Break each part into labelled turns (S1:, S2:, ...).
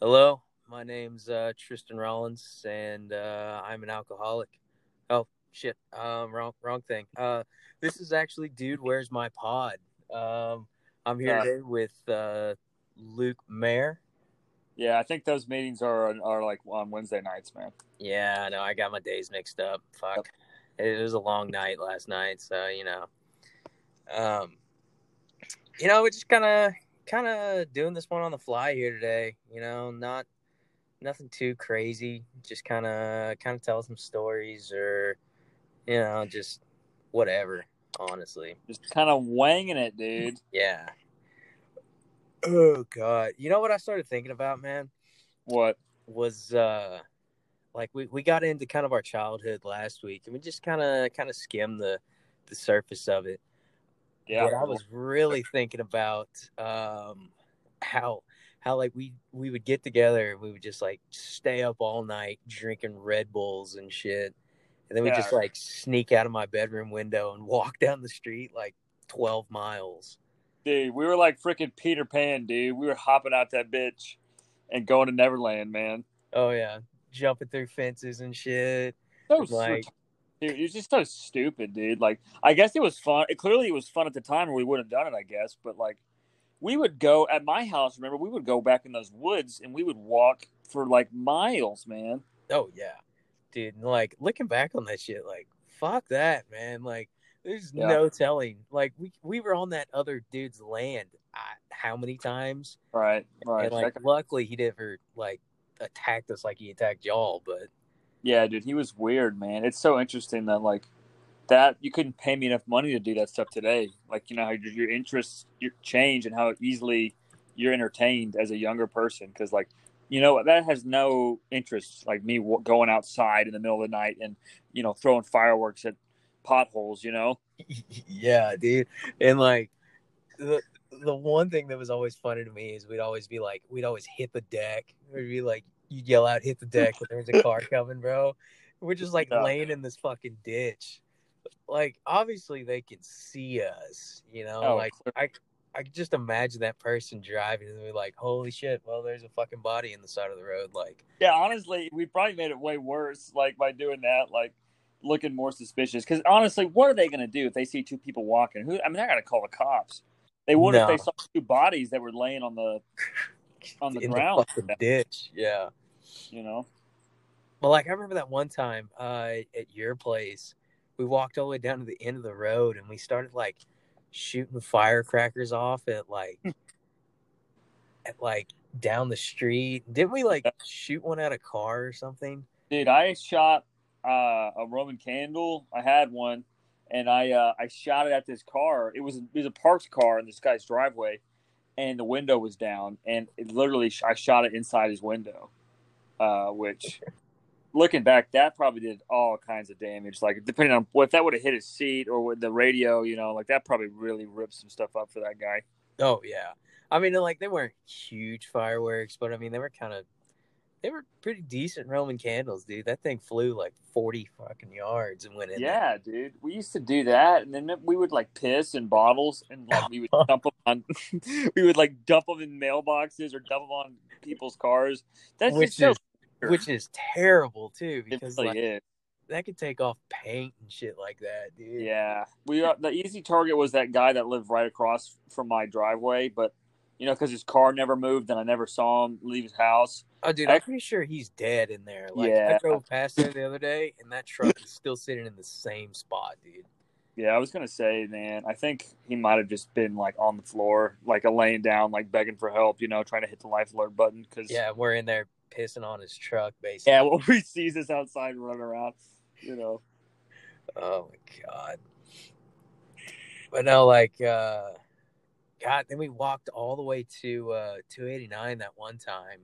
S1: Hello, my name's uh, Tristan Rollins, and uh, I'm an alcoholic. Oh shit, um, wrong, wrong thing. Uh, this is actually, dude, where's my pod? Um, I'm here today with uh, Luke Mayer.
S2: Yeah, I think those meetings are are like on Wednesday nights, man.
S1: Yeah, I know. I got my days mixed up. Fuck. It was a long night last night, so you know. Um, you know, we're just kind of kind of doing this one on the fly here today. You know, not nothing too crazy. Just kind of kind of tell some stories or you know, just whatever. Honestly,
S2: Just kind of wanging it, dude.
S1: yeah. Oh god, you know what I started thinking about, man?
S2: What?
S1: was uh like we, we got into kind of our childhood last week and we just kind of kind of skimmed the the surface of it
S2: Yeah,
S1: but i was really thinking about um how how like we we would get together and we would just like stay up all night drinking red bulls and shit and then we
S2: Yeah.
S1: just like sneak out of my bedroom window and walk down the street like 12 miles
S2: dude. We were like freaking Peter Pan, dude. We were hopping out that bitch and going to Neverland, man.
S1: oh yeah jumping through fences and shit
S2: So
S1: Like-
S2: dude, it was just so stupid, dude. Like, I guess it was fun. It clearly it was fun at the time, or we would have done it, I guess. But like, we would go at my house. Remember, we would go back in those woods and we would walk for like miles, man.
S1: Oh yeah, dude. Like looking back on that shit, like fuck that, man. Like there's
S2: Yeah.
S1: no telling. Like we we were on that other dude's land uh, how many times,
S2: Right, right.
S1: and like luckily he never like attacked us like he attacked y'all. But
S2: Yeah, dude, he was weird, man. It's so interesting that like that you couldn't pay me enough money to do that stuff today. Like you know how your, your interests your change and how easily you're entertained as a younger person because like you know that has no interest like me w- going outside in the middle of the night and you know throwing fireworks at potholes. You know,
S1: yeah, dude. And like the the one thing that was always funny to me is we'd always be like we'd always hit the deck. We'd be like you'd yell out hit the deck when there's a car coming, bro. We're just like
S2: Yeah.
S1: laying in this fucking ditch. Like obviously they can see us, you know.
S2: Oh,
S1: like I I could just imagine that person driving and they're like, Holy shit, well there's a fucking body in the side of the road. Like
S2: yeah. Honestly, we probably made it way worse like by doing that. Like looking more suspicious because honestly, what are they going to do if they see two people walking? Who? I mean, they're going to call the cops. They would if they saw two bodies that were laying on the on the
S1: in
S2: ground.
S1: the ditch. Yeah.
S2: you know.
S1: Well, like I remember that one time uh, at your place, we walked all the way down to the end of the road and we started like shooting firecrackers off at like at like down the street. Didn't we like shoot one at a car or something?
S2: Dude, I shot uh, a Roman candle. I had one, and I uh, I shot it at this car. It was it was a parked car in this guy's driveway, and the window was down, and it literally I shot it inside his window, uh, which. Looking back, that probably did all kinds of damage. Like depending on what that would have hit his seat or the radio, you know, like that probably really ripped some stuff up for that guy.
S1: Oh yeah. I mean, like they weren't huge fireworks, but I mean they were kind of they were pretty decent Roman candles, dude. That thing flew like forty fucking yards and went in. there.
S2: Yeah, dude. We used to do that, and then we would like piss in bottles, and like we would dump them on. we would like dump them in mailboxes or dump them on people's cars. That's
S1: which
S2: just so.
S1: is which is terrible too because
S2: really
S1: like,
S2: is.
S1: that could take off paint and shit like that, dude.
S2: Yeah, we. The easy target was that guy that lived right across from my driveway, but you know, because his car never moved, and I never saw him leave his house.
S1: Oh, dude,
S2: I-
S1: I'm pretty sure he's dead in there. Like,
S2: Yeah.
S1: I drove past there the other day, and that truck is still sitting in the same spot, dude.
S2: Yeah, I was gonna say, man, I think he might have just been like on the floor, like a laying down, like begging for help, you know, trying to hit the life alert button. Because
S1: Yeah, we're in there pissing on his truck, basically.
S2: yeah, well, he sees us outside running around, you know.
S1: Oh my god. But no, like, uh, God, then we walked all the way to uh 289 that one time.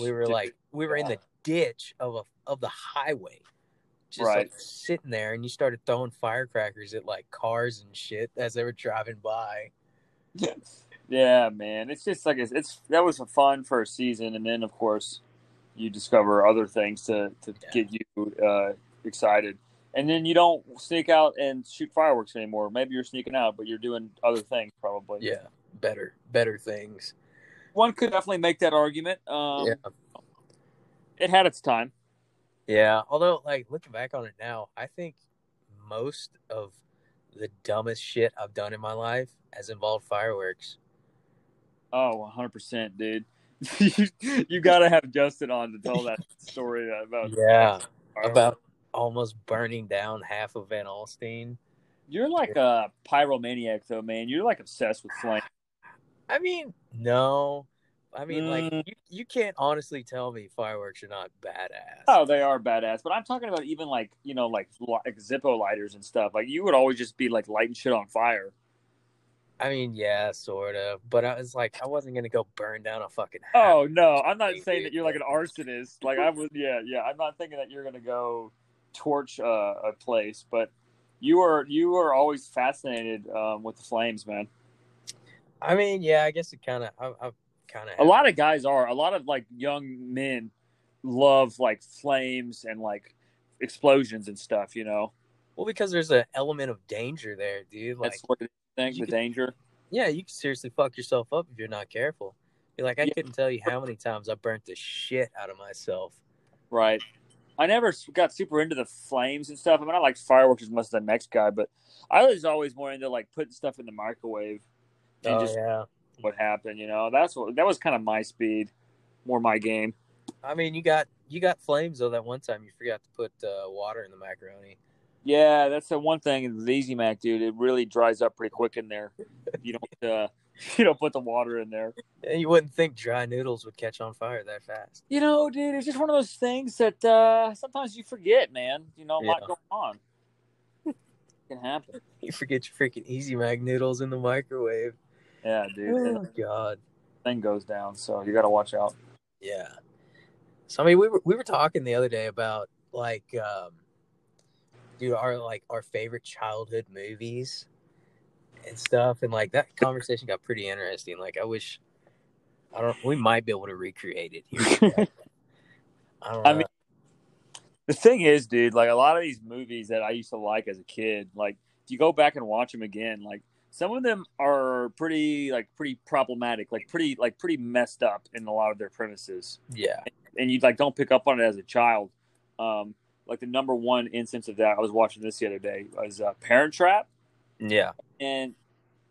S1: We were like, we were in the ditch of a of the highway, just like sitting there, and you started throwing firecrackers at like cars and shit as they were driving by.
S2: yeah, man, it's just like it's, it's that was a fun first season, and then of course you discover other things to to
S1: Yeah.
S2: get you uh, excited. And then you don't sneak out and shoot fireworks anymore. Maybe you're sneaking out, but you're doing other things probably.
S1: Yeah, better better things.
S2: One could definitely make that argument. Um,
S1: yeah,
S2: It had its time.
S1: yeah. Although, like looking back on it now, I think most of the dumbest shit I've done in my life has involved fireworks.
S2: Oh, 100%, dude. you, you got to have Justin on to tell that story about.
S1: Yeah,
S2: fireworks.
S1: about almost burning down half of Van Alstyne.
S2: You're like a pyromaniac, though, man. You're like obsessed with flame.
S1: I mean, no. I mean,
S2: Mm.
S1: like you, you can't honestly tell me fireworks are not badass.
S2: Oh, they are badass, but I'm talking about even like you know like, like Zippo lighters and stuff. Like you would always just be like lighting shit on fire.
S1: I mean, yeah, sort of. But I was like, I wasn't gonna go burn down a fucking house.
S2: Oh no, I'm not saying that you're like an arsonist. Like I would, yeah, yeah. I'm not thinking that you're gonna go torch uh, a place, but you are you are always fascinated um, with the flames, man.
S1: I mean, yeah, I guess it kind of, I, I kind of.
S2: A lot of guys are. A lot of like young men love like flames and like explosions and stuff. You know,
S1: Well, because there's an element of danger there, dude. Like,
S2: that's what. The
S1: could-
S2: danger.
S1: yeah, you can seriously fuck yourself up if you're not careful. You're like, I
S2: Yeah.
S1: couldn't tell you how many times I burnt the shit out of myself.
S2: Right. I never got super into the flames and stuff. I mean, I like fireworks as much as the next guy, but I was always more into like putting stuff in the microwave and
S1: Oh
S2: just
S1: yeah.
S2: what happened. You know, that's what that was kind of my speed, more my game.
S1: I mean, you got you got flames though. That one time you forgot to put uh, water in the macaroni.
S2: Yeah, that's the one thing. with Easy Mac, dude, it really dries up pretty quick in there. You don't, uh, you don't put the water in there.
S1: And you wouldn't think dry noodles would catch on fire that fast.
S2: You know, dude, it's just one of those things that uh, sometimes you forget, man. You know, a lot going on. It can happen.
S1: You forget your freaking Easy Mac noodles in the microwave.
S2: Yeah, dude.
S1: Oh God.
S2: thing goes down, so you got to watch out.
S1: Yeah. So I mean, we were we were talking the other day about like, um, dude, our like our favorite childhood movies and stuff, and like that conversation got pretty interesting. Like, I wish, I don't, we might be able to recreate it here. I don't know.
S2: I mean, The thing is, dude, like a lot of these movies that I used to like as a kid, like if you go back and watch them again, like some of them are pretty like pretty problematic, like pretty like pretty messed up in a lot of their premises.
S1: yeah,
S2: And you like don't pick up on it as a child. Um like the number one instance of that, I was watching this the other day, was uh, Parent Trap.
S1: yeah,
S2: And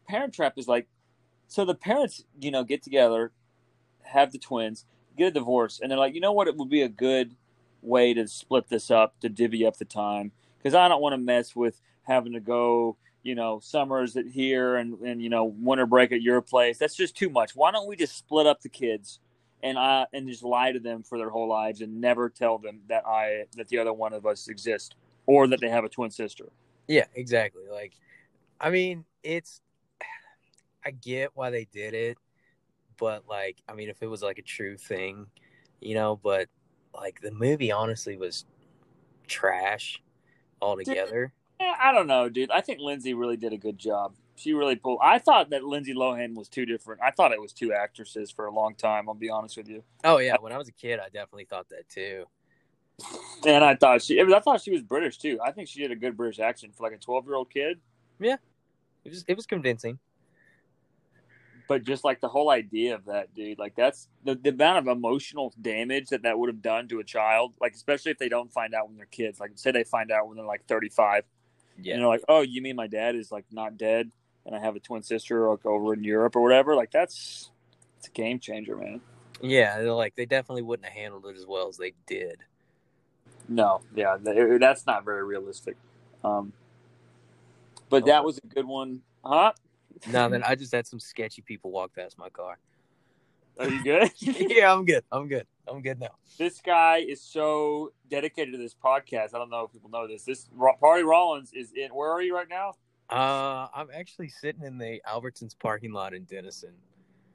S2: Parent Trap is like, so the parents, you know, get together, have the twins, get a divorce, and they're like, you know what? It would be a good way to split this up, to divvy up the time, because I don't want to mess with having to go, you know, summers at here and and you know winter break at your place. That's just too much. Why don't we just split up the kids? And I and just lie to them for their whole lives and never tell them that I that the other one of us exists or that they have a twin sister.
S1: yeah, exactly. Like, I mean, it's, I get why they did it, but like, I mean, if it was like a true thing, you know, but like the movie honestly was trash altogether.
S2: Eh, I don't know, dude. I think Lindsay really did a good job. She really pulled. I thought that Lindsay Lohan was too different. I thought it was two actresses for a long time. I'll be honest with you.
S1: Oh yeah, when I was a kid, I definitely thought that too.
S2: And I thought she. I thought she was British too. I think she did a good British accent for like a twelve-year-old kid.
S1: Yeah, it was it was convincing.
S2: But just like the whole idea of that, dude. Like that's the, the amount of emotional damage that that would have done to a child. Like especially if they don't find out when they're kids. Like say they find out when they're like thirty-five.
S1: Yeah,
S2: And they're like, "Oh, you mean my dad is like not dead, and I have a twin sister like over in Europe or whatever?" Like that's it's a game changer, man.
S1: yeah, they're like they definitely wouldn't have handled it as well as they did.
S2: No, yeah, th- that's not very realistic. Um, but that was a good one, huh?
S1: No, then I just had some sketchy people walk past my car.
S2: Are you good?
S1: yeah, I'm good. I'm good. I'm good now.
S2: this guy is so dedicated to this podcast. I don't know if people know this. This Party Rollins is in. Where are you right now?
S1: Uh, I'm actually sitting in the Albertsons parking lot in Denison.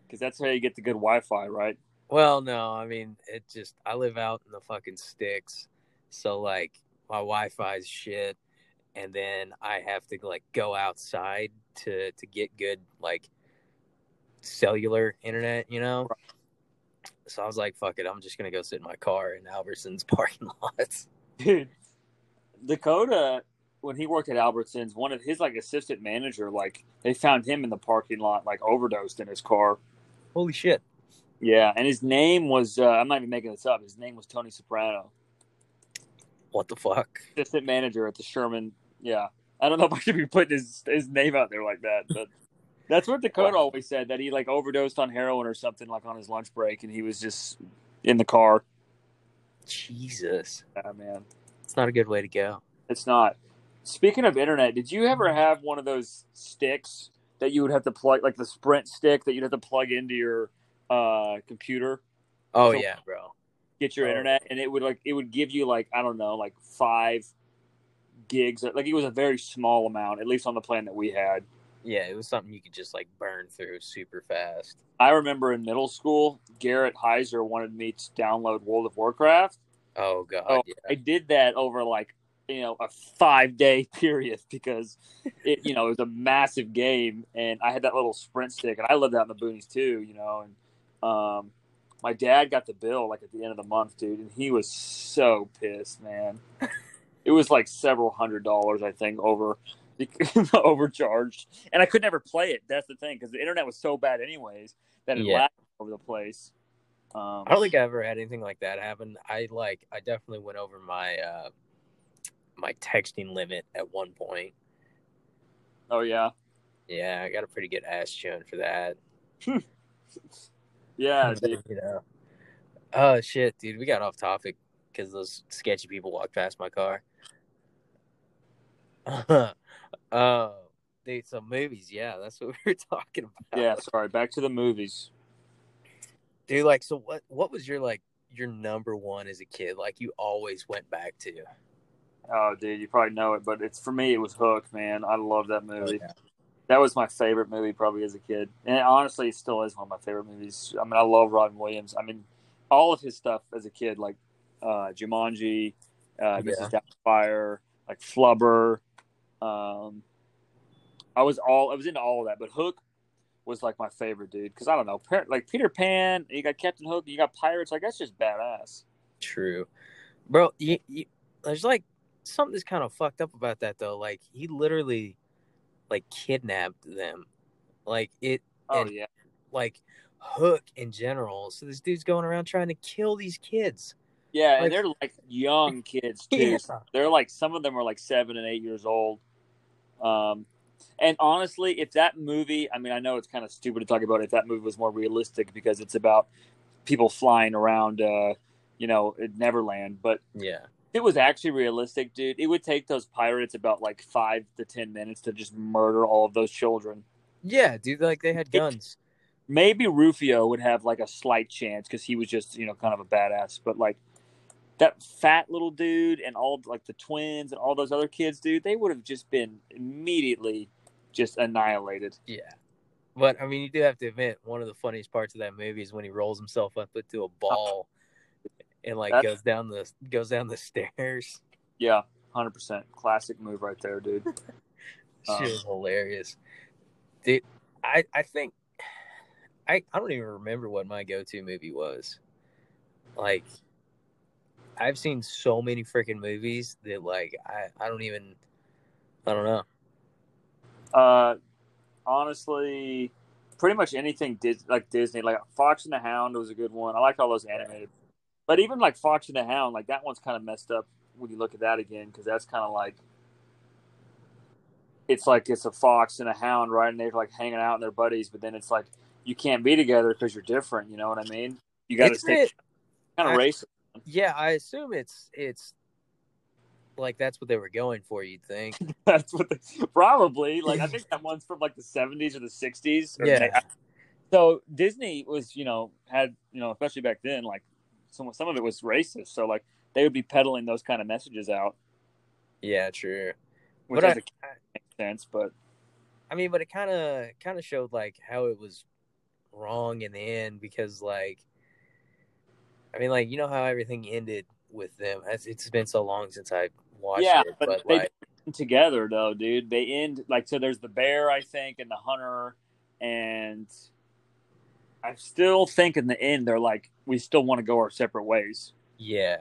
S2: Because that's how you get the good Wi-Fi, right?
S1: Well, no, I mean it just I live out in the fucking sticks, so like my Wi-Fi's shit, and then I have to like go outside to to get good like cellular internet, you know. So I was like, fuck it, I'm just gonna go sit in my car in Albertsons parking lots.
S2: Dude, Dakota, when he worked at Albertsons, one of his like assistant manager, like they found him in the parking lot, like overdosed in his car.
S1: Holy shit!
S2: Yeah, and his name was uh, I'm not even making this up. His name was Tony Soprano,
S1: What the fuck?
S2: assistant manager at the Sherman. Yeah, I don't know if I should be putting his his name out there like that, but that's what Dakota
S1: Wow.
S2: always said that he like overdosed on heroin or something like on his lunch break, and he was just in the car.
S1: Jesus,
S2: Yeah, man.
S1: it's not a good way to go.
S2: It's not. Speaking of internet, did you ever have one of those sticks that you would have to plug, like the Sprint stick that you'd have to plug into your uh, computer,
S1: Oh
S2: So-
S1: yeah, bro.
S2: get your
S1: Oh.
S2: internet, and it would like it would give you like I don't know, like five gigs. Like it was a very small amount, at least on the plan that we had.
S1: Yeah, it was something you could just like burn through super fast.
S2: I remember in middle school, Garrett Heiser wanted me to download World of Warcraft.
S1: Oh god,
S2: Oh,
S1: yeah.
S2: I did that over like you know a five day period because it you know it was a massive game and I had that little sprint stick and I lived out in the boonies too you know and um my dad got the bill like at the end of the month dude and he was so pissed man it was like several hundred dollars I think over overcharged and I could never play it that's the thing because the internet was so bad anyways that it
S1: Yeah.
S2: lagged over the place um,
S1: I don't think I ever had anything like that happen. I like I definitely went over my uh my texting limit at one point.
S2: oh yeah
S1: Yeah, I got a pretty good ass chewing for that.
S2: yeah dude.
S1: you know. Oh shit, dude, we got off topic because those sketchy people walked past my car. uh, dude, so movies, yeah, that's what we were talking about.
S2: yeah sorry back to the movies
S1: dude. Like, so what? What was your like your number one as a kid? Like, you always went back to.
S2: Oh, dude, you probably know it, but it's for me. It was Hook, man. I love that movie.
S1: Oh, yeah.
S2: That was my favorite movie, probably as a kid, and honestly, it still is one of my favorite movies. I mean, I love Robin Williams. I mean, all of his stuff as a kid, like uh, Jumanji, uh,
S1: Yeah.
S2: Mrs. Doubtfire, like Flubber. Um, I was all I was into all of that, but Hook was like my favorite, dude. Because I don't know, like Peter Pan, you got Captain Hook, you got pirates. Like that's just badass.
S1: True, bro. You, you, there's like something that's kind of fucked up about that though. Like, he literally like kidnapped them. Like it,
S2: Oh
S1: And-
S2: yeah.
S1: like Hook in general. So this dude's going around trying to kill these kids.
S2: Yeah,
S1: Like-
S2: and they're like young kids too.
S1: Yeah.
S2: They're like some of them are like seven and eight years old. Um, and honestly, if that movie, I mean, I know it's kind of stupid to talk about if that movie was more realistic because it's about people flying around, uh, you know, Neverland. But
S1: Yeah.
S2: if it was actually realistic, dude, it would take those pirates about like five to ten minutes to just murder all of those children.
S1: Yeah, dude. Like they had guns.
S2: maybe Rufio would have like a slight chance because he was just you know kind of a badass. But like that fat little dude and all like the twins and all those other kids, dude, they would have just been immediately just annihilated.
S1: Yeah. But I mean, you do have to admit one of the funniest parts of that movie is when he rolls himself up into a ball and like
S2: That's-
S1: goes down the goes down the stairs.
S2: Yeah, hundred percent classic move right there, dude. Um,
S1: was hilarious, dude. I I think I I don't even remember what my go to movie was. Like, I've seen so many freaking movies that like I I don't even I don't know.
S2: Uh, honestly, pretty much anything Dis- like Disney, like Fox and the Hound was a good one. I like all those animated, but even like Fox and the Hound, like that one's kind of messed up when you look at that again because that's kind of like it's like it's a fox and a hound, right? And they're like hanging out and they're buddies, but then it's like you can't be together because you're different. You know what I mean? You got to stay kind of racist.
S1: Yeah, I assume it's it's like that's what they were going for. You'd think.
S2: That's what they, probably like. I think that one's from like the '70s or the '60s. Or
S1: Yeah.
S2: So Disney was, you know, had you know, especially back then, like some some of it was racist. So like they would be peddling those kind of messages out,
S1: Yeah, true.
S2: which
S1: But I-
S2: as a kid makes sense. But
S1: I mean, but it kind of kind of showed like how it was wrong in the end because like, I mean, like you know how everything ended with them. It's, it's been so long since I watched
S2: Yeah,
S1: it,
S2: but
S1: but,
S2: they-
S1: like,
S2: together though, dude, they end like so. There's the bear, I think, and the hunter, and I still think in the end they're like, we still want to go our separate ways.
S1: yeah,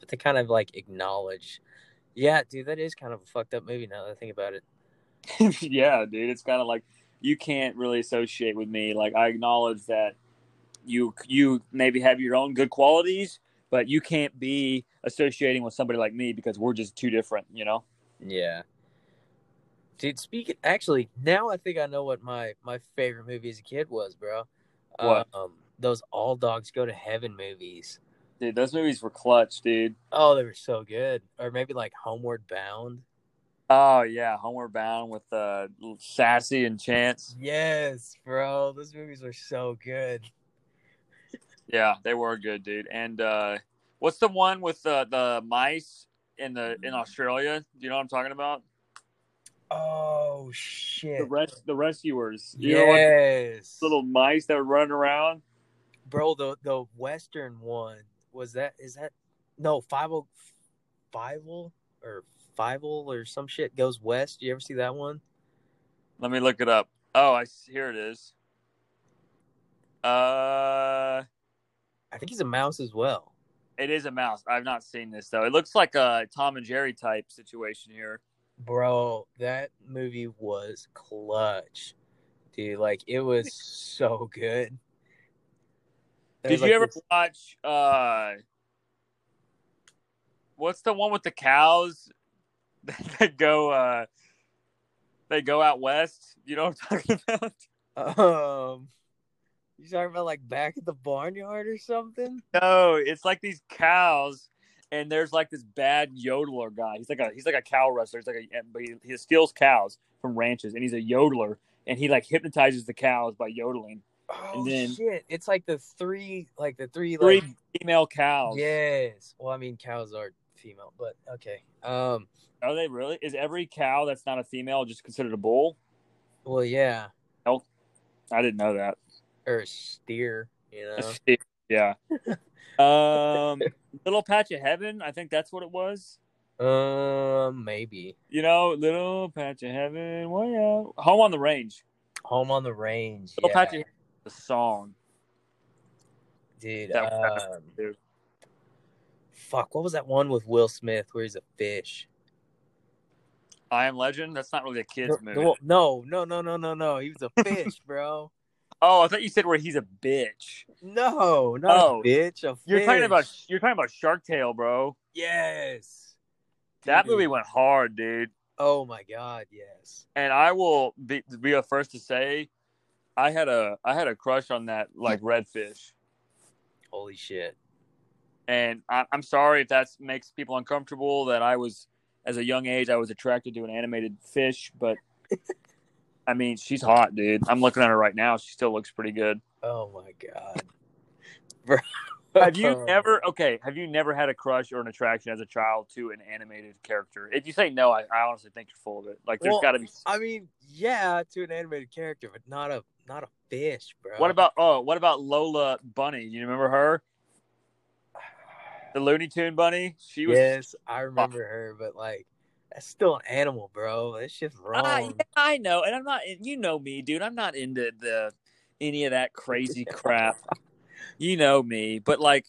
S1: but they kind of like acknowledge Yeah, dude, that is kind of a fucked up movie now that I think about it.
S2: yeah, dude, it's kind of like you can't really associate with me. Like I acknowledge that you you maybe have your own good qualities, but you can't be associating with somebody like me because we're just too different, you know?
S1: Yeah. Dude, speaking actually, now I think I know what my my favorite movie as a kid was, bro.
S2: What?
S1: Um, those All Dogs Go to Heaven movies.
S2: Dude, those movies were clutch, dude.
S1: Oh, they were so good. Or maybe like Homeward Bound.
S2: Oh yeah, Homeward Bound with uh, Sassy and Chance.
S1: Yes, bro. Those movies were so good.
S2: Yeah, they were good, dude. And uh, what's the one with the the mice in the in Australia? Do you know what I'm talking about?
S1: Oh shit.
S2: The res- the rescuers. You know what?
S1: yes.
S2: Little mice that were running around.
S1: bro, the the western one was that is that no five oh five or five or some shit goes west. You ever see that one?
S2: Let me look it up. Oh, I s- here it is. Uh,
S1: I think he's a mouse as well.
S2: it is a mouse. I've not seen this though. It looks like a Tom and Jerry type situation here.
S1: Bro, that movie was clutch. Dude, like it was so good. There
S2: Did you
S1: like,
S2: ever
S1: this-
S2: watch uh what's the one with the cows that go uh they go out west? You know what I'm talking about?
S1: um you talking about like back at the barnyard or something?
S2: No, it's like these cows and there's like this bad yodeler guy. He's like a he's like a cow wrestler. He's like a but he, he steals cows from ranches and he's a yodeler and he like hypnotizes the cows by yodeling.
S1: Oh
S2: then-
S1: shit. It's like the three like the three
S2: Three
S1: like
S2: female cows.
S1: Yes. Well, I mean, cows are female, but okay. Um.
S2: Are they really? Is every cow that's not a female just considered a bull?
S1: Well, yeah,
S2: I didn't know that.
S1: Or a steer. You know.
S2: yeah. Um, little patch of heaven. I think that's what it was.
S1: Um. Maybe.
S2: You know, little patch of heaven. Way out. Home on the range.
S1: Home on the range.
S2: Little
S1: yeah,
S2: patch of the song.
S1: dude.
S2: That-
S1: Um,
S2: dude.
S1: fuck. What was that one with Will Smith where he's a fish?
S2: I am Legend. That's not really a kids
S1: No,
S2: movie.
S1: no, no, no, no, no, no. He was a fish, bro.
S2: Oh, I thought you said where he's a bitch.
S1: No, not
S2: Oh.
S1: a bitch. A
S2: You're talking about you're talking about Shark Tale, bro.
S1: yes.
S2: That
S1: Dude.
S2: movie went hard, dude.
S1: Oh my god, yes.
S2: And I will be be the first to say, I had a I had a crush on that like redfish.
S1: Holy shit.
S2: and I, I'm sorry if that makes people uncomfortable. That I was, as a young age, I was attracted to an animated fish, but I mean, she's hot, dude. I'm looking at her right now. She still looks pretty good.
S1: Oh my god. Bro.
S2: Have you never? Okay, have you never had a crush or an attraction as a child to an animated character? If you say no, I, I honestly think you're full of it. Like, there's
S1: Well,
S2: got to be.
S1: I mean, yeah, to an animated character, but not a not a fish, bro.
S2: What about oh? What about Lola Bunny? You remember her, the Looney Tune bunny? She was.
S1: Yes, I ah. remember her, but like that's still an animal, bro. It's just wrong.
S2: Yeah, I know, and I'm not. You know me, dude. I'm not into the any of that crazy crap. You know me, but like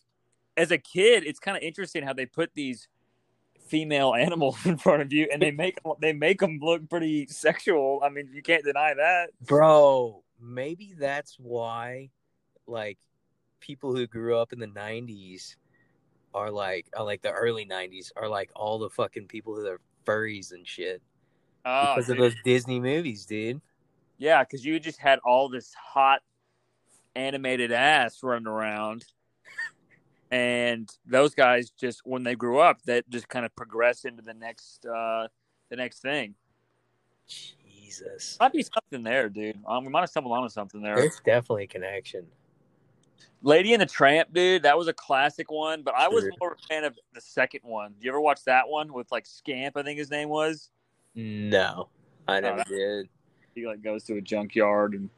S2: as a kid, it's kind of interesting how they put these female animals in front of you, and they make they make them look pretty sexual. I mean, you can't deny that.
S1: Bro, maybe that's why like people who grew up in the 90s are like are like the early 90s are like all the fucking people who are furries and shit
S2: Oh,
S1: because of
S2: dude.
S1: those Disney movies, dude.
S2: yeah, because you just had all this hot animated ass running around. And those guys just when they grew up, that just kind of progressed into the next uh the next thing.
S1: Jesus.
S2: Might be something there, dude. Um, we might have stumbled onto something there.
S1: There's definitely a connection.
S2: Lady and the Tramp, dude, that was a classic one, but I was
S1: Sure.
S2: more of a fan of the second one. Do You ever watch that one with like Scamp? I think his name was.
S1: No, I never
S2: that-
S1: did.
S2: He like goes to a junkyard and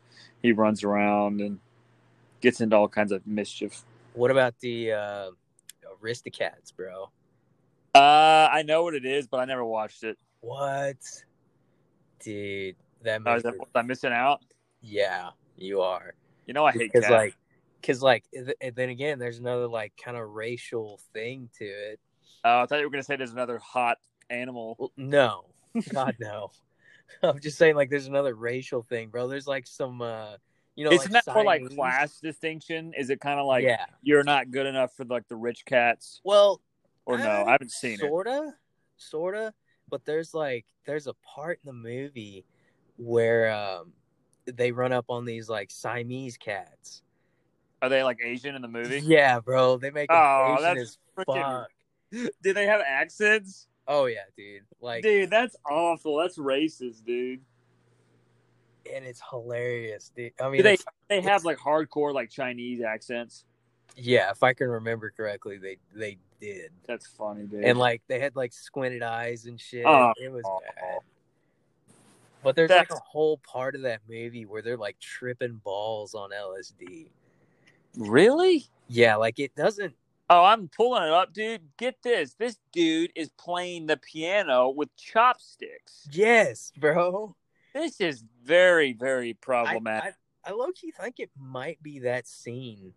S2: he runs around and gets into all kinds of mischief.
S1: What about the uh, Aristocats, bro?
S2: Uh, I know what it is, but I never watched it.
S1: What, dude? That
S2: Oh, that, was I missing out?
S1: yeah, you are.
S2: You know, I hate
S1: because
S2: cats.
S1: like because like th- and then again there's another like kind of racial thing to it
S2: Uh, I thought you were gonna say there's another hot animal.
S1: Well, no, God no. I'm just saying, like, there's another racial thing, bro. There's like some, uh, you know,
S2: Isn't
S1: like
S2: that for like class distinction? Is it kind of like
S1: yeah.
S2: you're not good enough for like the rich cats,
S1: Well,
S2: or no?
S1: uh,
S2: I haven't seen it.
S1: sorta, sorta. But there's like, there's a part in the movie where um, they run up on these like Siamese cats.
S2: Are they like Asian in the movie?
S1: Yeah, bro. They make
S2: Oh,
S1: Asian
S2: that's freaking-
S1: fuck.
S2: Do they have accents?
S1: Oh yeah, dude. Like,
S2: dude, that's awful. That's racist, dude.
S1: and it's hilarious, dude. I mean,
S2: Do they
S1: it's-
S2: they have like hardcore like Chinese accents?
S1: yeah, if I can remember correctly, they they did.
S2: That's funny, dude.
S1: and like they had like squinted eyes and shit.
S2: Oh.
S1: it was
S2: Oh.
S1: bad. But there's like a whole part of that movie where they're like tripping balls on LSD.
S2: Really?
S1: Yeah, like it doesn't.
S2: Oh, I'm pulling it up, dude. Get this. This dude is playing the piano with chopsticks.
S1: Yes, bro.
S2: This is very, very problematic.
S1: I, I low key think it might be that scene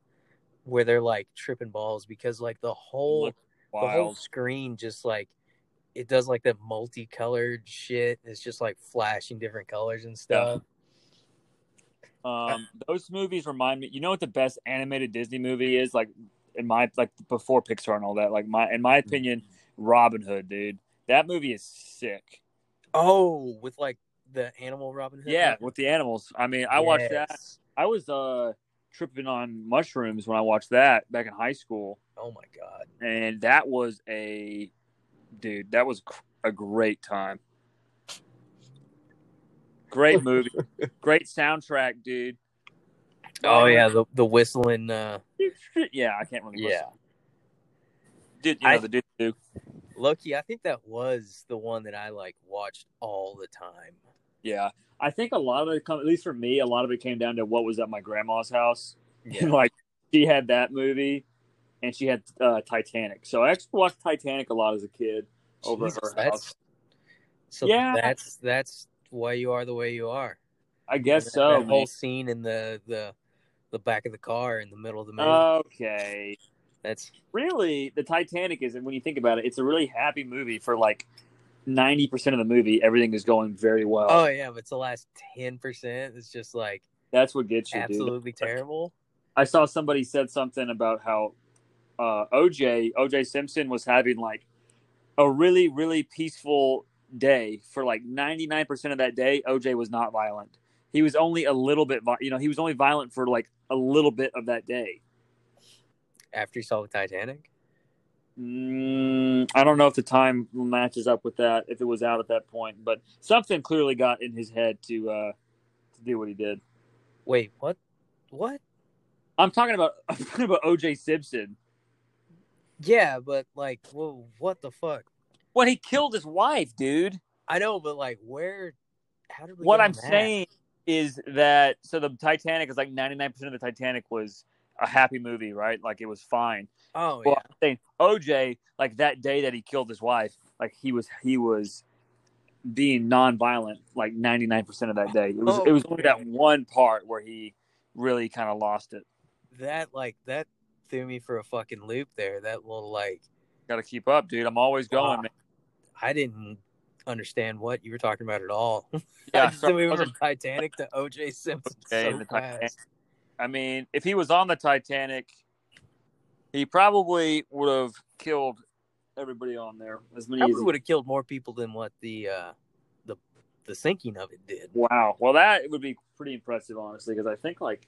S1: where they're like tripping balls because like the whole the whole screen just like it does like that multicolored shit. It's just like flashing different colors and stuff.
S2: Um, those movies remind me. You know what the best animated Disney movie is? Like in my like before Pixar and all that. Like my in my opinion, Robin Hood, dude. That movie is sick.
S1: Oh, with like the animal Robin Hood.
S2: Yeah, with the animals. I mean, I watched that. I was uh tripping on mushrooms when I watched that back in high school,
S1: Oh my god.
S2: and that was a dude. That was a great time. Great movie, great soundtrack, dude.
S1: Oh yeah, the the whistling. uh
S2: yeah. I can't really.
S1: Yeah,
S2: listen. Did you know
S1: I-
S2: the dude? dude?
S1: Loki. I think that was the one that I like watched all the time.
S2: Yeah, I think a lot of it, come, at least for me, a lot of it came down to what was at my grandma's house.
S1: Yeah.
S2: like she had that movie, and she had uh, Titanic. So I actually watched Titanic a lot as a kid over
S1: Jesus,
S2: her house.
S1: So
S2: Yeah.
S1: that's that's why you are the way you are.
S2: I guess
S1: that,
S2: so.
S1: That
S2: man.
S1: whole scene in the the the back of the car in the middle of the movie.
S2: Okay.
S1: that's
S2: Really, the Titanic is, it when you think about it, it's a really happy movie for like 90% of the movie. Everything is going very well.
S1: oh yeah, but it's the last ten percent. It's just like
S2: That's what gets you, dude.
S1: absolutely terrible.
S2: I saw somebody said something about how uh, OJ, OJ Simpson was having like a really, really peaceful day for like 99% of that day. OJ was not violent. He was only a little bit, you know, he was only violent for like a little bit of that day.
S1: After he saw the Titanic.
S2: Mm, I don't know if the time matches up with that, if it was out at that point, but something clearly got in his head to uh, to do what he did.
S1: Wait, what? What?
S2: I'm talking about I'm talking about OJ Simpson
S1: Yeah, but like, whoa, what the fuck?
S2: When he killed his wife, dude.
S1: I know, but like, where? How did we?
S2: what I'm
S1: that?
S2: saying is that so the Titanic is like 99% of the Titanic was a happy movie, right? Like it was fine.
S1: Oh
S2: Well,
S1: yeah.
S2: Saying OJ, like that day that he killed his wife, like he was he was being non-violent like 99% of that day. It was it was only that one part where he really kind of lost it.
S1: that like that threw me for a fucking loop there. That little like
S2: Got to keep up, dude. I'm always going,
S1: Wow. I didn't understand what you were talking about at all.
S2: Yeah,
S1: I just
S2: sorry,
S1: we went from Titanic to OJ Simpson
S2: Okay,
S1: so fast.
S2: I mean, if he was on the Titanic, he probably would have killed everybody on there as many
S1: Probably
S2: he
S1: would have killed more people than what the uh the the sinking of it did.
S2: Wow. Well, that would be pretty impressive, honestly, because I think like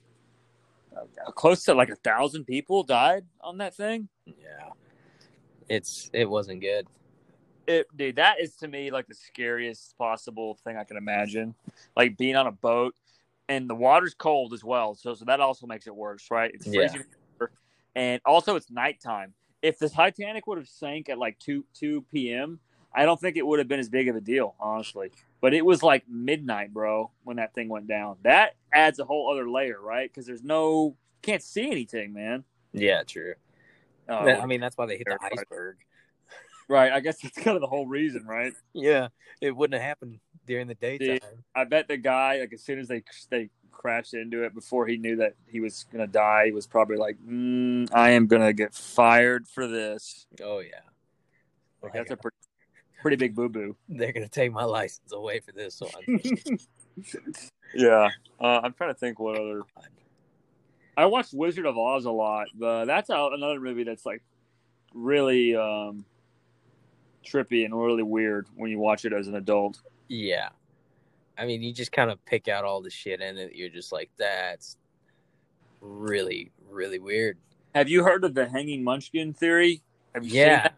S2: uh, close to like a thousand people died on that thing.
S1: Yeah. It's it wasn't good.
S2: It, dude, that is to me like the scariest possible thing I can imagine. Like being on a boat, and the water's cold as well, so so that also makes it worse, right? It's
S1: Yeah.
S2: freezing, and also it's nighttime. If the Titanic would have sank at like two two p.m., I don't think it would have been as big of a deal, honestly. But it was like midnight, bro, when that thing went down. That adds a whole other layer, right? Because there's no can't see anything, man.
S1: Yeah, true.
S2: Oh,
S1: I mean, that's why they hit the iceberg.
S2: Right. I guess that's kind of the whole reason, right?
S1: Yeah, it wouldn't have happened during the daytime.
S2: I bet the guy, like as soon as they they crashed into it, before he knew that he was gonna die, he was probably like, mm, "I am gonna get fired for this."
S1: Oh yeah.
S2: Like that's a pretty, pretty big boo boo.
S1: They're gonna take my license away for this one.
S2: yeah, uh, I'm trying to think what other. I watched Wizard of Oz a lot, but that's another movie that's like really um, trippy and really weird when you watch it as an adult.
S1: yeah, I mean, you just kind of pick out all the shit in it. You're just like, that's really, really weird.
S2: Have you heard of the hanging munchkin theory? Have you
S1: Yeah,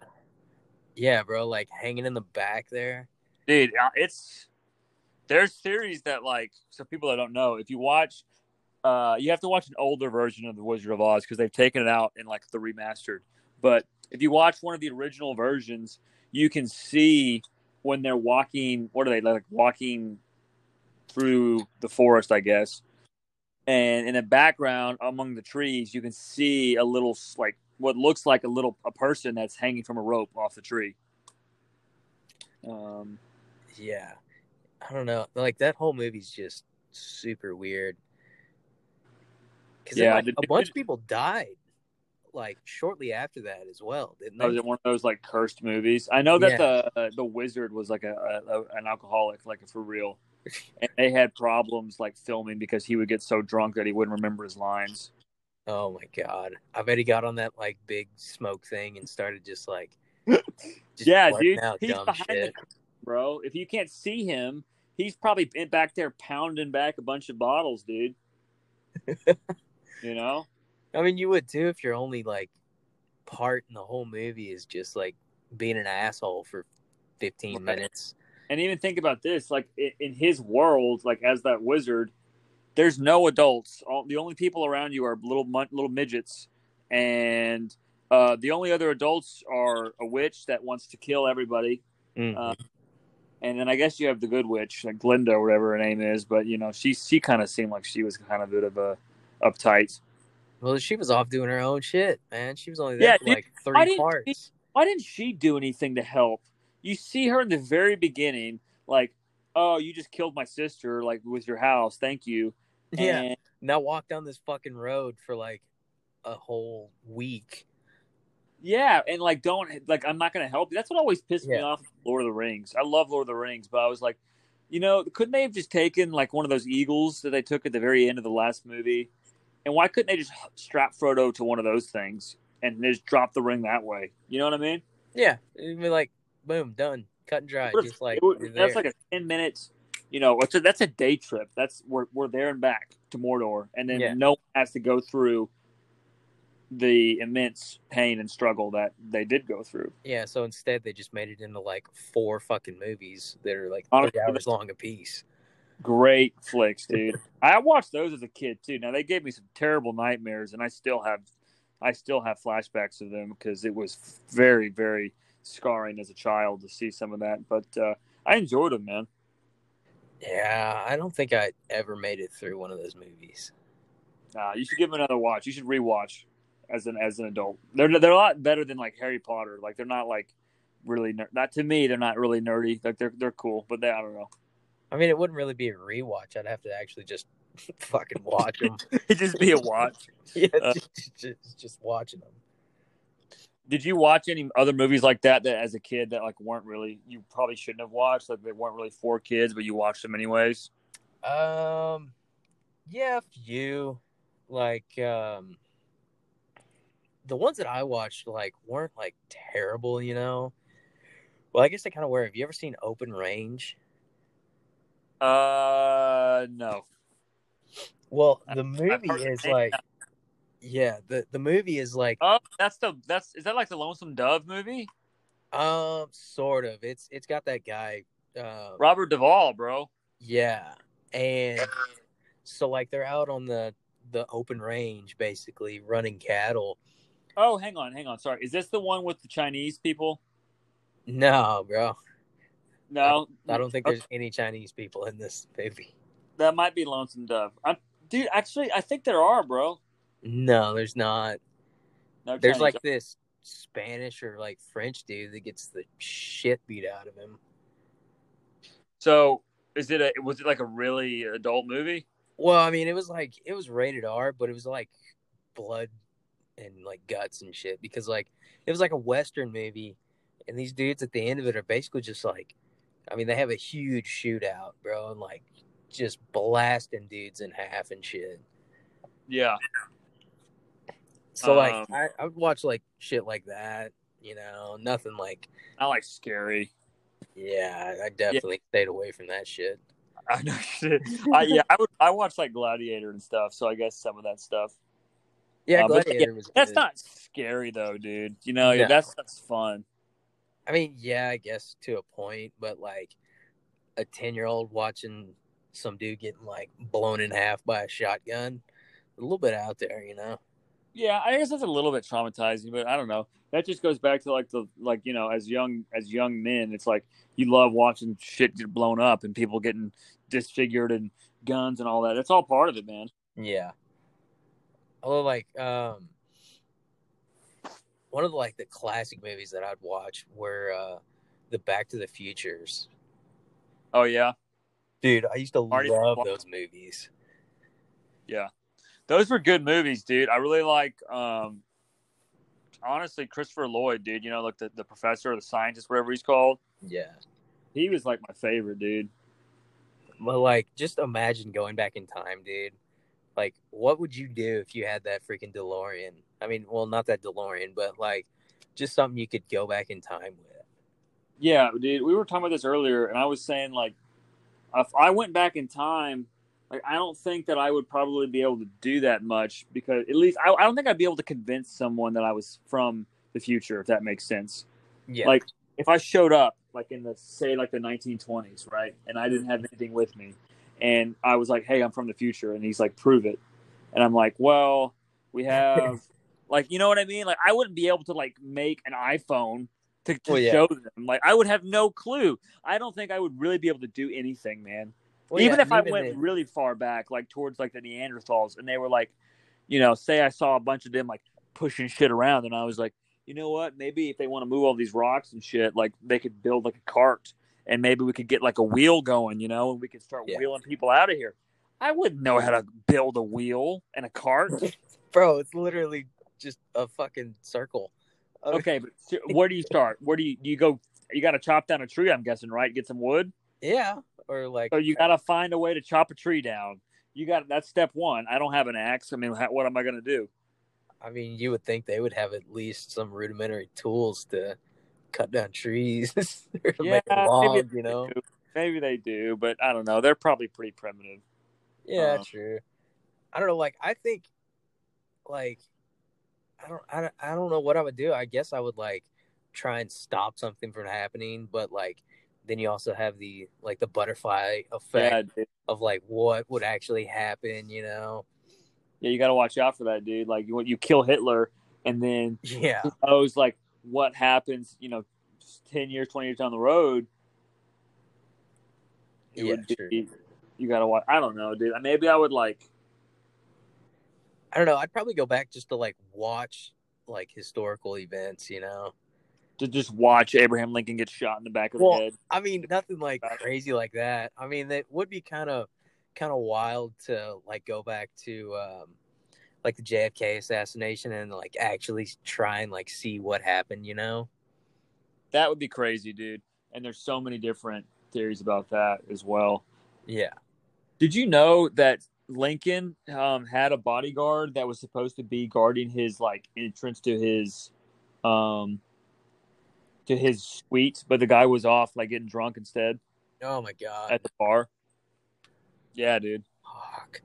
S1: yeah, bro. Like hanging in the back there.
S2: dude? uh, It's there's theories that like so people that don't know if you watch. Uh, you have to watch an older version of the Wizard of Oz because they've taken it out in like the remastered. But if you watch one of the original versions, you can see when they're walking. What are they like walking through the forest? I guess. And in the background, among the trees, you can see a little like what looks like a little a person that's hanging from a rope off the tree. Um,
S1: Yeah, I don't know. Like that whole movie's just super weird. Because
S2: Yeah,
S1: like, a bunch of people died, like shortly after that as well, didn't
S2: Oh,
S1: they?
S2: is it one of those like cursed movies? I know that
S1: Yeah.
S2: the uh, the wizard was like a, a, an alcoholic, like for real, and they had problems like filming because he would get so drunk that he wouldn't remember his lines.
S1: Oh my god! I bet he got on that like big smoke thing and started just like, just
S2: yeah, dude, he's behind
S1: shit.
S2: the bro. If you can't see him, he's probably back there pounding back a bunch of bottles, dude. you know?
S1: I mean, you would too if your only like part in the whole movie is just like being an asshole for fifteen
S2: Right.
S1: minutes.
S2: And even think about this: like in his world, like as that wizard, there's no adults. All the only people around you are little little midgets, and uh, the only other adults are a witch that wants to kill everybody,
S1: Mm.
S2: Uh, and then I guess you have the good witch, like Glinda or whatever her name is. But you know, she she kind of seemed like she was kind of a bit of a uptight.
S1: Well, she was off doing her own shit, man. She was only
S2: Yeah,
S1: there for
S2: dude,
S1: like
S2: why
S1: three
S2: didn't
S1: parts.
S2: Why didn't she do anything to help? You see her in the very beginning, like, oh, you just killed my sister, like with your house. Thank you.
S1: Yeah. Now walk down this fucking road for like a whole week.
S2: Yeah, and like don't like I'm not gonna help you. That's what always pissed me off. Lord of the Rings. I love Lord of the Rings, but I was like, you know, couldn't they have just taken like one of those eagles that they took at the very end of the last movie, and why couldn't they just strap Frodo to one of those things and just drop the ring that way? You know what I mean?
S1: Yeah, it'd be like, boom, done, cut and dry. Just like
S2: would- that's like a ten minutes. You know, a, that's a day trip. That's we're we're there and back to Mordor, and then
S1: Yeah.
S2: no one has to go through the immense pain and struggle that they did go through.
S1: yeah. So instead, they just made it into like four fucking movies that are like
S2: Honestly,
S1: three hours long a piece.
S2: Great flicks, dude. I watched those as a kid too. Now they gave me some terrible nightmares, and I still have, I still have flashbacks of them because it was very, very scarring as a child to see some of that. But uh, I enjoyed them, man.
S1: Yeah, I don't think I ever made it through one of those movies.
S2: Uh, you should give them another watch. You should rewatch as an as an adult. They're they're a lot better than like Harry Potter. Like they're not like really ner- not to me. They're not really nerdy. Like they're they're cool, but they I don't know.
S1: I mean, it wouldn't really be a rewatch. I'd have to actually just fucking watch them.
S2: It'd just be a watch.
S1: yeah,
S2: Uh,
S1: just, just just watching them.
S2: Did you watch any other movies like that that as a kid that like weren't really you probably shouldn't have watched like they weren't really for kids but you watched them anyways?
S1: Um, yeah, a few. Like, um, the ones that I watched like weren't like terrible, you know. Well, I guess they kind of were. Have you ever seen Open Range?
S2: Uh no.
S1: Well, the movie is like, yeah, the the movie is like,
S2: Oh, that's the that's is that like the Lonesome Dove movie?
S1: um, sort of. It's it's got that guy. Uh,
S2: Robert Duvall, bro.
S1: yeah, and so like they're out on the the open range, basically running cattle.
S2: Oh, hang on, hang on. Sorry. Is this the one with the Chinese people?
S1: No, bro.
S2: No.
S1: I don't think
S2: Okay,
S1: there's any Chinese people in this movie.
S2: that might be Lonesome Dove. I'm, dude, actually I think there are, bro.
S1: No, there's not.
S2: No
S1: There's
S2: Chinese.
S1: like this Spanish or like French dude that gets the shit beat out of him.
S2: So, is it a was it like a really adult movie?
S1: Well, I mean, it was like it was rated R, but it was like blood and like guts and shit because like it was like a western movie, and these dudes at the end of it are basically just like, I mean, they have a huge shootout, bro, and like just blasting dudes in half and shit.
S2: Yeah.
S1: So like,
S2: Um,
S1: I, I would watch like shit like that. You know, nothing like,
S2: I like scary.
S1: yeah, I definitely stayed away from that shit.
S2: I know shit. I, yeah, I would. I watch like Gladiator and stuff, so I guess some of that stuff.
S1: Yeah,
S2: Uh, but
S1: Gladiator was.
S2: That's
S1: good.
S2: not scary though, dude. You know,
S1: No.
S2: that's that's fun.
S1: I mean, yeah, I guess to a point, but like a ten year old watching some dude getting like blown in half by a shotgun, a little bit out there, you know.
S2: Yeah, I guess that's a little bit traumatizing, but I don't know. That just goes back to like the like you know, as young as young men, it's like you love watching shit get blown up and people getting disfigured and guns and all that. It's all part of it, man.
S1: Yeah. Although, like, um, one of the like the classic movies that I'd watch were uh the Back to the Futures.
S2: Oh yeah,
S1: Dude, I used to love those movies.
S2: yeah. Those were good movies, dude. I really like um honestly Christopher Lloyd, dude. You know, like the, the professor or the scientist, whatever he's called.
S1: Yeah.
S2: He was like my favorite, dude.
S1: But like, just imagine going back in time, dude. Like, what would you do if you had that freaking DeLorean? I mean, well, not that DeLorean, but like, just something you could go back in time with.
S2: Yeah, dude. We were talking about this earlier, and I was saying like, if I went back in time, like I don't think that I would probably be able to do that much because at least I, I don't think I'd be able to convince someone that I was from the future, if that makes sense.
S1: Yeah.
S2: Like if I showed up like in the say like the 1920s, right, and I didn't have mm-hmm. anything with me, and I was like, "Hey, I'm from the future," and he's like, "Prove it," and I'm like, "Well, we have." Like you know what I mean? Like I wouldn't be able to like make an iPhone to, to
S1: Well, yeah.
S2: show them. Like I would have no clue. I don't think I would really be able to do anything, man.
S1: Well,
S2: even
S1: yeah,
S2: if I went
S1: if-
S2: really far back, like towards like the Neanderthals, and they were like, you know, say I saw a bunch of them like pushing shit around, and I was like, you know what? Maybe if they want to move all these rocks and shit, like they could build like a cart, and maybe we could get like a wheel going, you know, and we could start
S1: Yeah.
S2: wheeling people out of here. I wouldn't know how to build a wheel and a cart.
S1: bro, it's literally just a fucking circle.
S2: okay, but where do you start? Where do you do you go? You got to chop down a tree, I'm guessing, right? Get some wood.
S1: Yeah, or like,
S2: So you got to find a way to chop a tree down. You got that's step one. I don't have an axe. I mean, ha- what am I going to do?
S1: I mean, you would think they would have at least some rudimentary tools to cut down trees or make a
S2: maybe they
S1: you know?
S2: do. Maybe they do, but I don't know. They're probably pretty primitive.
S1: Yeah,
S2: Uh,
S1: true. I don't know. Like, I think, like, I don't, I don't, I don't know what I would do. I guess I would like try and stop something from happening, but like, then you also have the like the butterfly effect
S2: Yeah,
S1: of like what would actually happen, you know?
S2: yeah, you got to watch out for that, dude. Like you, you kill Hitler, and then
S1: Yeah,
S2: who knows like what happens? You know, ten years, twenty years down the road. It
S1: Yeah,
S2: would be, you got to watch. I don't know, dude. Maybe I would like.
S1: I don't know. I'd probably go back just to like watch like historical events, you know?
S2: to just watch Abraham Lincoln get shot in the back of
S1: Well,
S2: the head.
S1: I mean, nothing like crazy like that. I mean, that would be kind of kind of wild to like go back to um like the JFK assassination and like actually try and like see what happened, you know?
S2: That would be crazy, dude. And there's so many different theories about that as well.
S1: Yeah.
S2: Did you know that Lincoln um, had a bodyguard that was supposed to be guarding his like entrance to his um to his suite, but the guy was off like getting drunk instead
S1: Oh my god.
S2: at the bar? Yeah, dude.
S1: Fuck.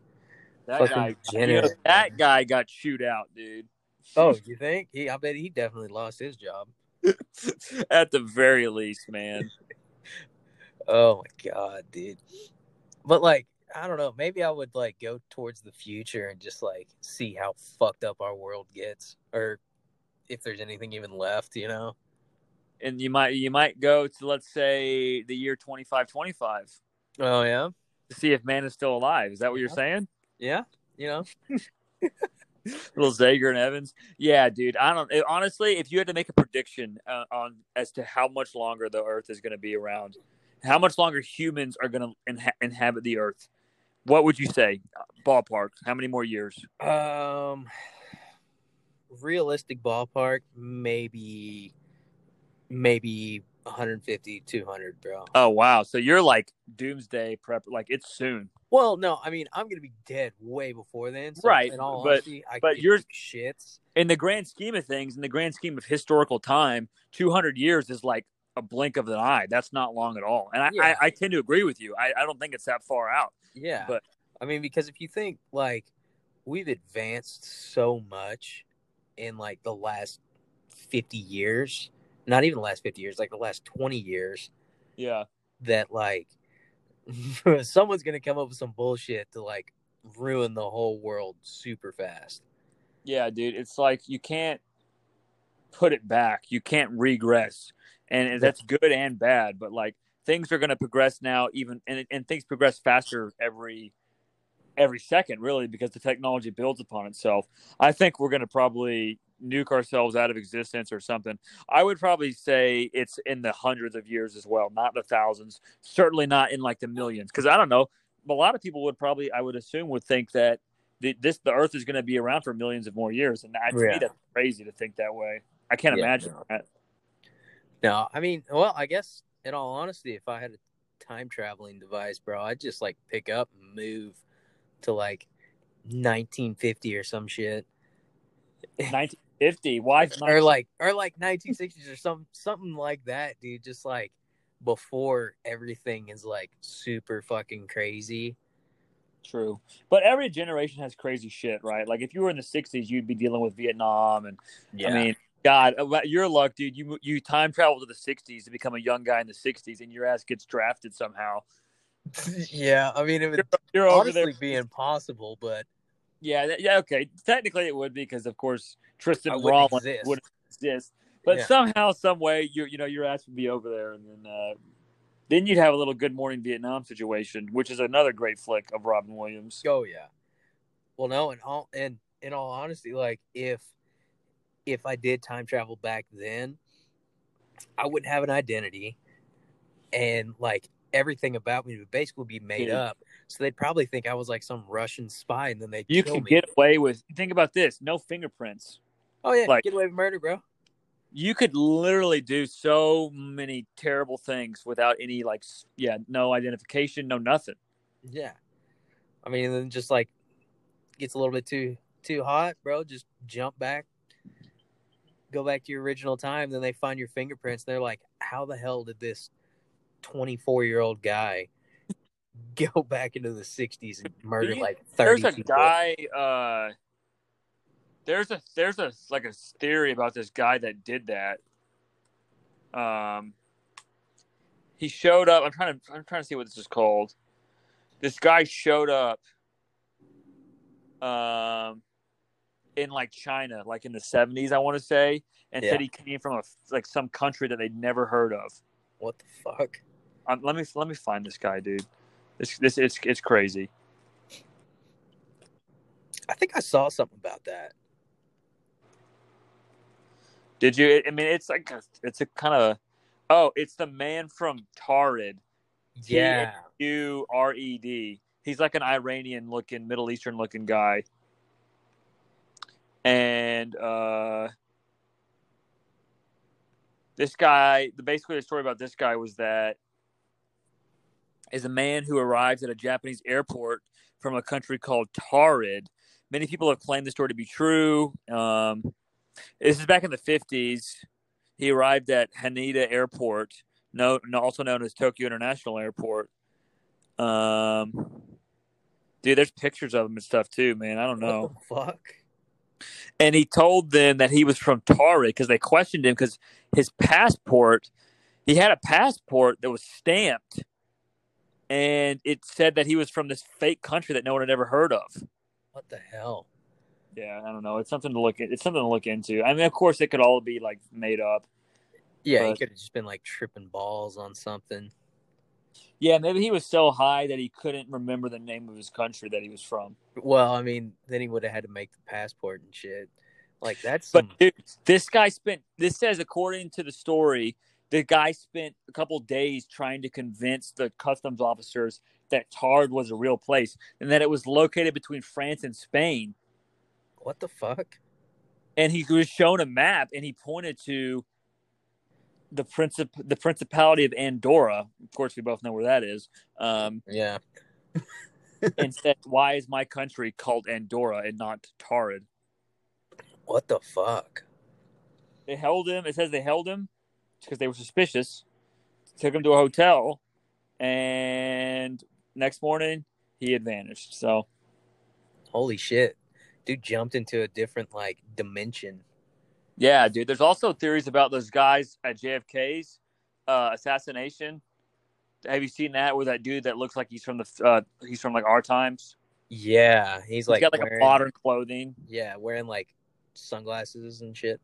S2: That
S1: Fucking
S2: guy, you know, that guy got chewed out, dude.
S1: Oh, you think? He I bet he definitely lost his job.
S2: At the very least, man.
S1: Oh my god, dude. But like, I don't know, maybe I would like go towards the future and just like see how fucked up our world gets or if there's anything even left, you know?
S2: And you might you might go to let's say the year twenty five twenty five.
S1: Oh yeah.
S2: to see if man is still alive. Is that what you're saying?
S1: Yeah, you know.
S2: Little Zager and Evans. Yeah, dude. I don't. it- honestly, if you had to make a prediction uh, on as to how much longer the Earth is going to be around, how much longer humans are going to inha- inhabit the Earth, what would you say? Ballpark. How many more years?
S1: Um realistic ballpark maybe maybe 150, 200, bro.
S2: Oh wow! So you're like doomsday prep, like it's soon.
S1: Well, no, I mean I'm gonna be dead way before then. So
S2: Right,
S1: In all
S2: but-
S1: honesty, I
S2: but you're-
S1: shits.
S2: In the grand scheme of things, in the grand scheme of historical time, 200 years is like a blink of an eye. That's not long at all. And I,
S1: Yeah.
S2: I, I tend to agree with you. I, I don't think it's that far out.
S1: Yeah.
S2: But-
S1: I mean, because if you think like we've advanced so much in like the last 50 years, not even the last 50 years, like the last 20 years,
S2: Yeah.
S1: that like someone's going to come up with some bullshit to like ruin the whole world super fast.
S2: Yeah, dude. It's like you can't put it back. You can't regress. And that's good and bad, but like things are going to progress now even and and things progress faster every every second really because the technology builds upon itself. I think we're going to probably nuke ourselves out of existence or something. I would probably say it's in the hundreds of years as well, not the thousands. Certainly not in like the millions cuz I don't know. A lot of people would probably I would assume would think that the, this the earth is going to be around for millions of more years and to
S1: Yeah.
S2: me that's crazy to think that way. I can't
S1: Yeah,
S2: imagine
S1: no.
S2: that.
S1: No, I mean, well, I guess in all honesty, if I had a time traveling device, bro, I'd just like pick up and move to like 1950 or some shit.
S2: 1950. Why?
S1: or like or like 1960s or some something like that, dude. Just like before everything is like super fucking crazy.
S2: True. But every generation has crazy shit, right? Like if you were in the 60s, you'd be dealing with Vietnam and I mean, God, uh, your luck, dude. You you time travel to the 60s to become a young guy in the 60s and your ass gets drafted somehow.
S1: yeah. I mean, it would
S2: You're over
S1: honestly
S2: there.
S1: be impossible, but
S2: Yeah, yeah, okay. Technically it would be because of course Tristan Rollins
S1: exist.
S2: wouldn't exist. But
S1: Yeah.
S2: somehow, some way, you you know, your ass would be over there and then uh then you'd have a little Good Morning Vietnam situation, which is another great flick of Robin Williams.
S1: oh yeah. Well, no, in all and in all honesty, like if if I did time travel back then, I wouldn't have an identity, and like everything about me would basically be made up. So they'd probably think I was like some Russian spy, and then they'd
S2: You could get away with think about this, no fingerprints.
S1: oh yeah,
S2: like-
S1: get away with murder, bro.
S2: you could literally do so many terrible things without any like yeah no identification no nothing
S1: Yeah. I mean, then just like gets a little bit too too hot, bro. Just jump back, go back to your original time. Then they find your fingerprints. They're like, how the hell did this twenty four year old guy go back into the '60s and murder
S2: you-
S1: like thirty
S2: there's a
S1: people?
S2: guy uh there's a there's a like a theory about this guy that did that um he showed up i'm trying to i'm trying to see what this is called this guy showed up um in like china like in the 70s i want to say and
S1: Yeah.
S2: said he came from a like some country that they'd never heard of
S1: What the fuck?
S2: Um, let me let me find this guy, dude. This this it's it's crazy.
S1: I think I saw something about that.
S2: Did you? I mean, it's like a, it's a kind of oh, it's the man from Tared,
S1: Yeah.
S2: U R E D. He's like an Iranian looking, Middle Eastern looking guy, and uh, this guy. The basically the story about this guy was that is a man who arrives at a Japanese airport from a country called Taured. Many people have claimed the story to be true. Um, this is back in the 50s. He arrived at Haneda Airport, also known as Tokyo International Airport. Um, dude, there's pictures of him and stuff too, man. I don't know.
S1: What the fuck?
S2: And he told them that he was from Taured because they questioned him because his passport, he had a passport that was stamped, and it said that he was from this fake country that no one had ever heard of.
S1: What the hell?
S2: Yeah, I don't know. It's something to look at. It's something to look into. I mean, of course, it could all be like made up.
S1: Yeah, he could have just been like tripping balls on something.
S2: Yeah, maybe he was so high that he couldn't remember the name of his country that he was from.
S1: Well, I mean, then he would have had to make the passport and shit. Like that's
S2: But dude, this guy spent. This says, according to the story, the guy spent a couple days trying to convince the customs officers that Taured was a real place and that it was located between France and Spain.
S1: what the fuck?
S2: And he was shown a map, and he pointed to the princip the Principality of Andorra. Of course, we both know where that is. Um,
S1: Yeah.
S2: and said, "Why is my country called Andorra and not Taured?"
S1: What the fuck?
S2: They held him. It says they held him because they were suspicious. Took him to a hotel, and next morning he had vanished. So
S1: Holy shit. Dude jumped into a different like dimension.
S2: Yeah, dude. There's also theories about those guys at JFK's uh, assassination. Have you seen that? With that dude that looks like he's from the uh, he's from like our times.
S1: Yeah, he's
S2: He's
S1: like
S2: got like
S1: wearing,
S2: a modern clothing.
S1: Yeah, wearing like sunglasses and shit,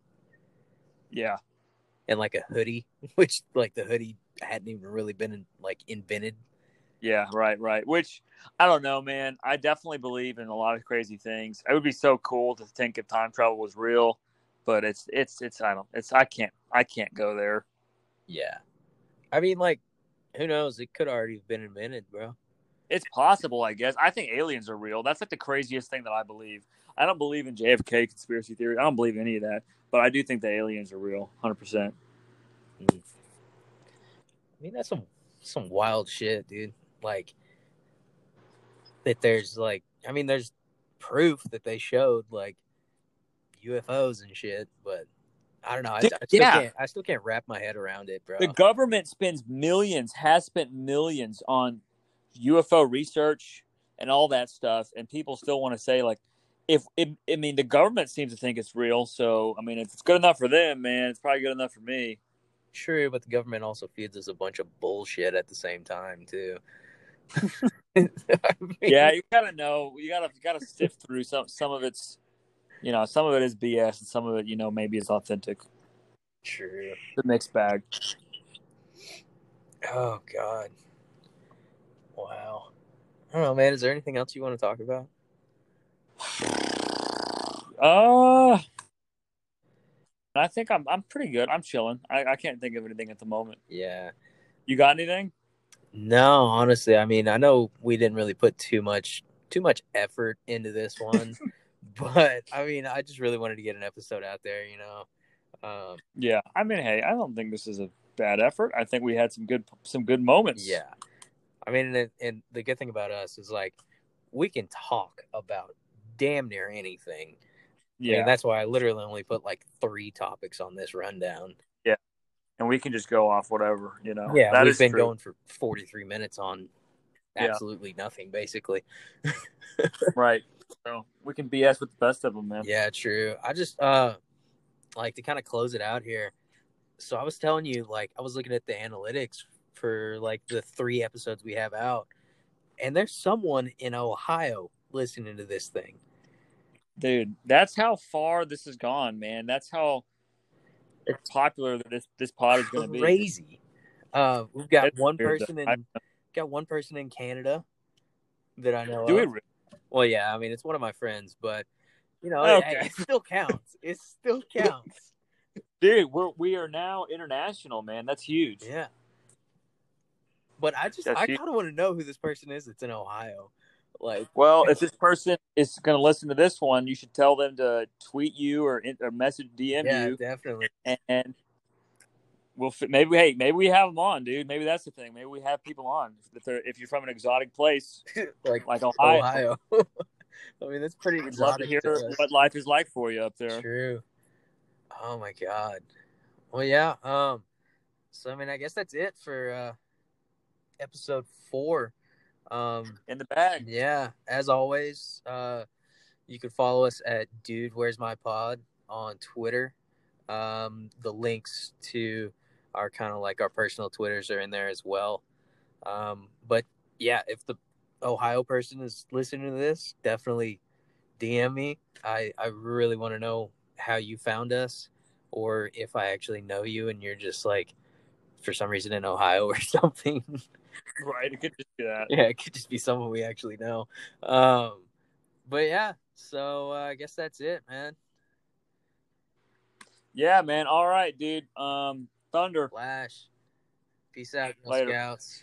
S2: Yeah,
S1: and like a hoodie, which like the hoodie hadn't even really been like invented.
S2: yeah, right, right. Which I don't know, man. I definitely believe in a lot of crazy things. It would be so cool to think if time travel was real, but it's it's it's I don't it's I can't I can't go there.
S1: Yeah, I mean, like, who knows? It could already have been invented, bro.
S2: It's possible, I guess. I think aliens are real. That's like the craziest thing that I believe. I don't believe in JFK conspiracy theory. I don't believe any of that, but I do think the aliens are real, hundred percent.
S1: I mean, that's some some wild shit, dude. Like that. There's like, I mean, there's proof that they showed like UFOs and shit, but I don't know. I, I still
S2: Yeah.
S1: can't. I still can't wrap my head around it, bro.
S2: The government spends millions, has spent millions on UFO research and all that stuff, and people still want to say like, if it, I mean, the government seems to think it's real. So I mean, if it's good enough for them, man, it's probably good enough for me.
S1: True, but the government also feeds us a bunch of bullshit at the same time too. I mean,
S2: Yeah, you gotta know. You gotta you gotta sift through some some of it's, you know, some of it is BS, and some of it, you know, maybe is authentic.
S1: true.
S2: The mixed bag.
S1: Oh God. Wow. I don't know, man. Is there anything else you want to talk about?
S2: Uh I think I'm I'm pretty good. I'm chilling. I, I can't think of anything at the moment.
S1: Yeah.
S2: You got anything?
S1: No, honestly, I mean, I know we didn't really put too much too much effort into this one, but I mean, I just really wanted to get an episode out there, you know. Um,
S2: Yeah. I mean, hey, I don't think this is a bad effort. I think we had some good some good moments.
S1: yeah. I mean, and, and the good thing about us is like we can talk about damn near anything. I mean,
S2: Yeah.
S1: that's why I literally only put like three topics on this rundown.
S2: Yeah, and we can just go off whatever, you know.
S1: Yeah,
S2: That
S1: we've been
S2: true.
S1: going for 43 minutes on
S2: Yeah.
S1: absolutely nothing, basically.
S2: right. So we can BS with the best of them, man.
S1: Yeah, true. I just uh like to kind of close it out here. So I was telling you, like, I was looking at the analytics for like the three episodes we have out, and there's someone in Ohio listening to this thing.
S2: Dude, that's how far this has gone, man. That's how it's popular that this this pod is going to be.
S1: Crazy. Uh, we've got
S2: It's
S1: one person
S2: though.
S1: in got one person in Canada that I know.
S2: Do we?
S1: of.
S2: re-
S1: Well, yeah, I mean it's one of my friends, but you know,
S2: Okay.
S1: it, it still counts. It still counts.
S2: Dude, we're we are now international, man. That's huge.
S1: yeah. But I just
S2: That's
S1: I kind of want to know who this person is that's in Ohio. Like,
S2: Well, if this person is going to listen to this one, you should tell them to tweet you or, or message DM
S1: yeah,
S2: you,
S1: definitely.
S2: and we'll maybe hey maybe we have them on, dude. Maybe that's the thing. Maybe we have people on if they're if you're from an exotic place
S1: like
S2: like Ohio.
S1: Ohio. I mean, that's pretty
S2: We'd love to hear
S1: to
S2: what life is like for you up there.
S1: True. Oh my god. Well, yeah. Um. So I mean, I guess that's it for uh episode four. Um.
S2: In the bag.
S1: Yeah. As always, uh, you can follow us at Dude Where's My Pod on Twitter. Um. The links to our kind of like our personal Twitters are in there as well. Um. But yeah, if the Ohio person is listening to this, definitely DM me. I I really want to know how you found us, or if I actually know you and you're just like for some reason in Ohio or something.
S2: Right. It could just be that.
S1: yeah, it could just be someone we actually know. Um, but yeah, so uh, I guess that's it, man.
S2: Yeah, man. All right, dude. Um, Thunder.
S1: Flash. Peace out, Girl
S2: Later.
S1: Scouts.